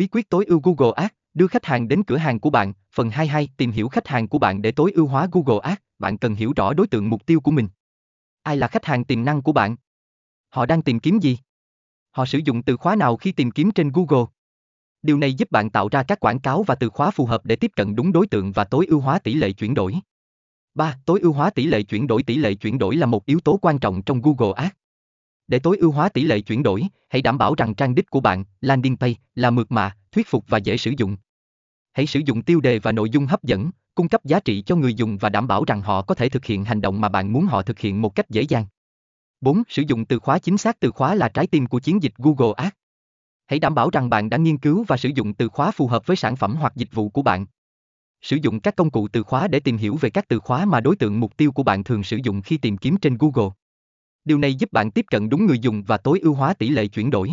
Bí quyết tối ưu Google Ads, đưa khách hàng đến cửa hàng của bạn. Phần 22, tìm hiểu khách hàng của bạn để tối ưu hóa Google Ads. Bạn cần hiểu rõ đối tượng mục tiêu của mình. Ai là khách hàng tiềm năng của bạn? Họ đang tìm kiếm gì? Họ sử dụng từ khóa nào khi tìm kiếm trên Google? Điều này giúp bạn tạo ra các quảng cáo và từ khóa phù hợp để tiếp cận đúng đối tượng và tối ưu hóa tỷ lệ chuyển đổi. 3. Tối ưu hóa tỷ lệ chuyển đổi Tỷ lệ chuyển đổi là một yếu tố quan trọng trong Google Ads. Để tối ưu hóa tỷ lệ chuyển đổi, hãy đảm bảo rằng trang đích của bạn, landing page, là mượt mà, thuyết phục và dễ sử dụng. Hãy sử dụng tiêu đề và nội dung hấp dẫn, cung cấp giá trị cho người dùng và đảm bảo rằng họ có thể thực hiện hành động mà bạn muốn họ thực hiện một cách dễ dàng. 4. Sử dụng từ khóa chính xác Từ khóa là trái tim của chiến dịch Google Ads. Hãy đảm bảo rằng bạn đã nghiên cứu và sử dụng từ khóa phù hợp với sản phẩm hoặc dịch vụ của bạn. Sử dụng các công cụ từ khóa để tìm hiểu về các từ khóa mà đối tượng mục tiêu của bạn thường sử dụng khi tìm kiếm trên Google. Điều này giúp bạn tiếp cận đúng người dùng và tối ưu hóa tỷ lệ chuyển đổi.